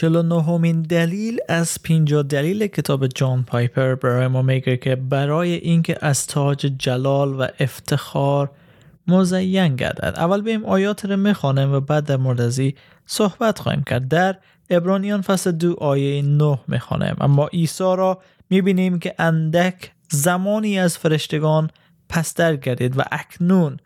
چلو نهمین دلیل از پینجا دلیل کتاب جان پایپر برای ما میگه که برای اینکه از تاج جلال و افتخار مزین گردد. اول بیم آیات رو می‌خوانیم و بعد در مورد ازی صحبت خواهیم کرد. در ابرانیان فصل دو آیه نه می‌خوانیم. اما عیسی را می‌بینیم که اندک زمانی از فرشتگان پستر گردید و اکنون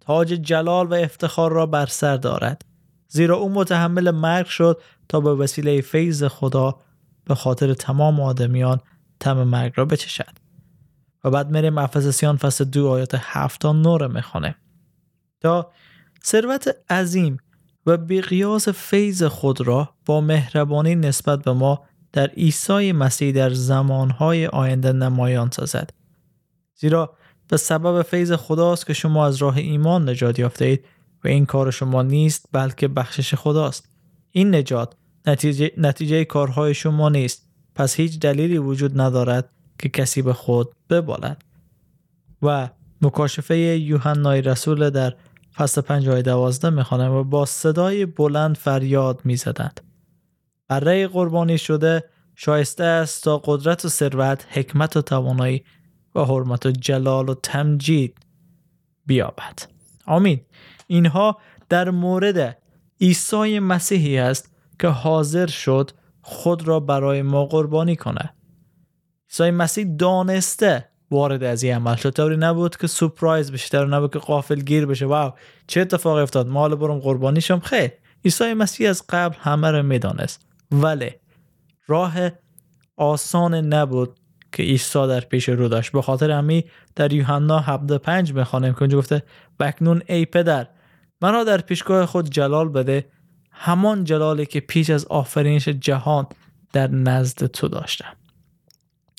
تاج جلال و افتخار را بر سر دارد. زیرا او متحمل مرگ شد تا به وسیله فیض خدا به خاطر تمام آدمیان تم مرگ را بچشد. و بعد میریم افسسیان فصل دو آیات هفت تا نور می‌خونه تا ثروت عظیم و بیقیاس فیض خود را با مهربانی نسبت به ما در عیسی مسیح در زمانهای آینده نمایان سازد. زیرا به سبب فیض خداست که شما از راه ایمان نجات یافته اید و این کار شما نیست بلکه بخشش خداست. این نجات نتیجه, نتیجه کارهای شما نیست. پس هیچ دلیلی وجود ندارد که کسی به خود ببالد. و مکاشفه یوحنای رسول در فصل پنج آیه دوازده می‌خوانم و با صدای بلند فریاد می‌زدند. بره قربانی شده شایسته است تا قدرت و ثروت حکمت و توانایی و حرمت و جلال و تمجید بیابد. آمین. اینها در مورد عیسی مسیحی است که حاضر شد خود را برای ما قربانی کنه. عیسی مسیح دانسته وارد از این عمل شد. طوری نبود که سپرایز بشه طوری نبود که قافل گیر بشه. واو چه اتفاقی افتاد؟ مال برم قربانی شم. خیر عیسی مسیح از قبل همه رو می‌دانست. ولی راه آسان نبود که عیسی در پیش رو داشت. به خاطر همی در یوحنا 75 می‌خوانیم که اونجا گفته بکنون ای پدر مرا در پیشگاه خود جلال بده همان جلالی که پیش از آفرینش جهان در نزد تو داشتم.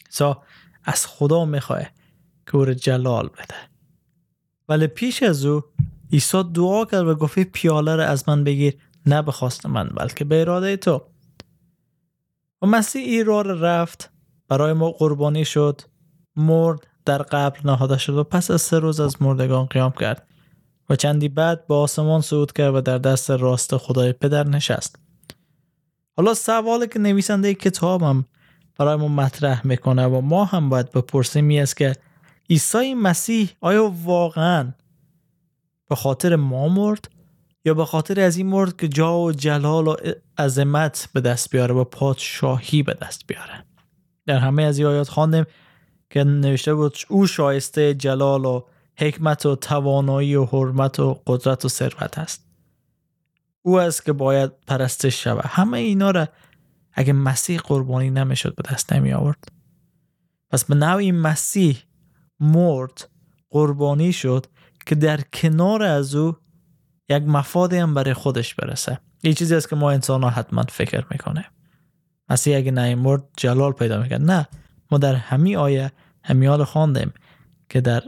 سا از خدا می‌خواه که او جلال بده. ولی پیش از او عیسی دعا کرد و گفت پیاله را از من بگیر نه به من بلکه به اراده تو. و مسیح ای راه رفت برای ما قربانی شد مرد در قبل نهاده شد و پس از سه روز از مردگان قیام کرد. و چندی بعد به آسمان صعود کرد و در دست راست خدای پدر نشست. حالا سوالی که نویسنده کتابم برای ما مطرح می‌کنه و ما هم باید بپرسیم است که عیسی مسیح آیا واقعا به خاطر ما مرد یا به خاطر از این مرد که جا و جلال و عظمت به دست بیاره و پادشاهی به دست بیاره؟ در همه از آیات خواندیم که نوشته بود او شایسته جلال و حکمت و توانایی و حرمت و قدرت و ثروت است. او است که باید پرستش شود. همه اینا را اگه مسیح قربانی نمی‌شد به دست نمی آورد پس به نوعی مسیح مرد قربانی شد که در کنار از او یک مفادی هم برای خودش برسه. یه چیزی است که ما انسان ها حتما فکر می‌کنه. مسیح اگه مرد جلال پیدا می‌کرد. نه ما در همی آیه همیال خواندیم که در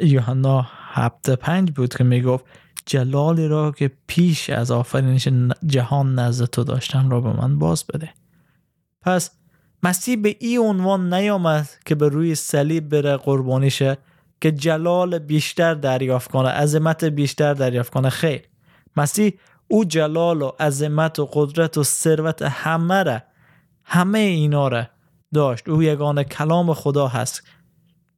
یوحنا هفته پنج بود که می‌گفت جلالی را که پیش از آفرینش جهان نزد تو داشتم را به من باز بده. پس مسیح به این عنوان نیامد که به روی صلیب بره قربانی شه که جلال بیشتر دریافت کنه عظمت بیشتر دریافت کنه. خیر. مسیح او جلال و عظمت و قدرت و ثروت همه را همه اینا را داشت. او یگانه کلام خدا هست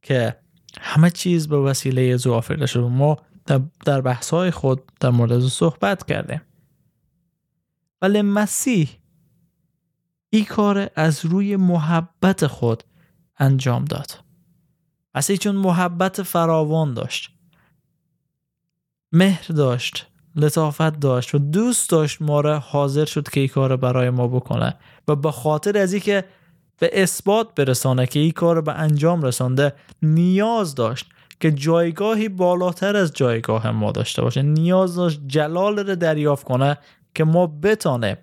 که همه چیز به وسیله آفریده شد ما در بحث های خود در مورد صحبت کردیم. ولی مسیح این کار از روی محبت خود انجام داد. مسیح چون محبت فراوان داشت مهر داشت لطافت داشت و دوست داشت ما را حاضر شد که این کار برای ما بکنه و به خاطر از اینکه به اثبات برسانه که این کار به انجام رسانده نیاز داشت که جایگاهی بالاتر از جایگاه ما داشته باشه. نیاز داشت جلال رو دریافت کنه که ما بتانیم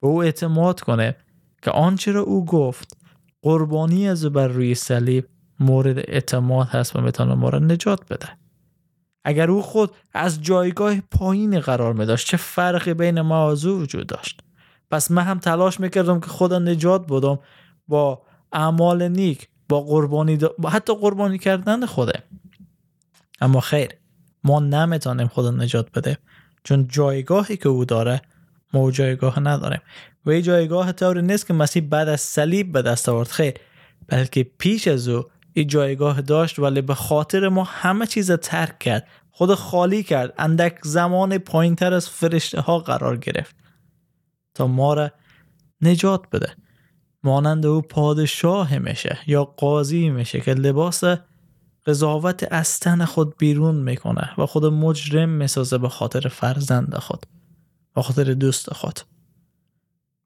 به او اعتماد کنه که آنچه را او گفت قربانی از بر روی صلیب مورد اعتماد هست و می‌تونه ما را نجات بده. اگر او خود از جایگاه پایین قرار می داشت چه فرقی بین ما و وجود داشت؟ پس من هم تلاش می‌کردم که خدا نجات بدم با اعمال نیک با قربانی با حتی قربانی کردن خوده. اما خیر ما نمی‌تونیم خدا نجات بده چون جایگاهی که او داره ما جایگاه نداریم. و این جایگاه طوری نیست که مسیح بعد از صلیب به دست آورد. خیر بلکه پیش از او این جایگاه داشت ولی به خاطر ما همه چیز ترک کرد. خود خالی کرد. اندک زمان پایین تر از فرشته ها قرار گرفت. تا ما را نجات بده. مانند او پادشاه میشه یا قاضی میشه که لباس قضاوت از تن خود بیرون می‌کنه و خود مجرم می‌سازه به خاطر فرزند خود به خاطر دوست خود.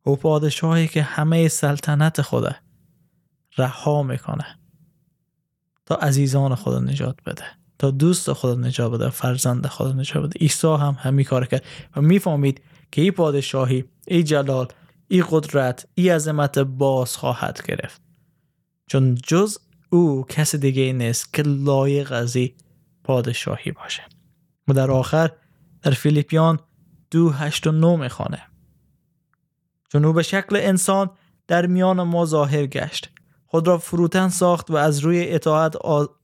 او پادشاهی که همه سلطنت خوده رها می‌کنه تا عزیزان خود نجات بده تا دوست خود نجات بده فرزند خود نجات بده. عیسی هم همین کار کرد و می‌فهمید که این پادشاهی ای جلال ای قدرت ای عظمت باز خواهد گرفت. چون جز او کس دیگه نیست که لایق از پادشاهی باشه. و در آخر در فیلیپیان دو هشت و نو می‌خوانه. چون او به شکل انسان در میان ما ظاهر گشت. خود را فروتن ساخت و از روی اطاعت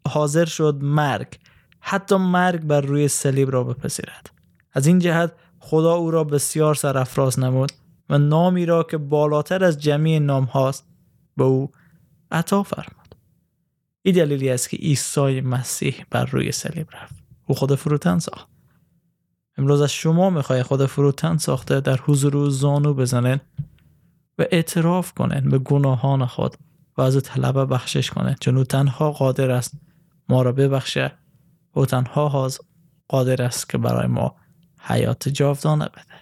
حاضر شد مرگ. حتی مرگ بر روی صلیب را بپذیرد. از این جهت خدا او را بسیار سرافراز نمود و نامی را که بالاتر از جمعی نام هاست به او عطا فرمود. این دلیلی است که عیسی مسیح بر روی صلیب رفت. او خود فروتن ساخت. امروز از شما می‌خوای خود فروتن ساخته در حضور او زانو بزنن و اعتراف کنن به گناهان خود و از طلب بخشش کنه چون او تنها قادر است ما را ببخشه و تنها قادر است که برای ما حیات جاودانه بده.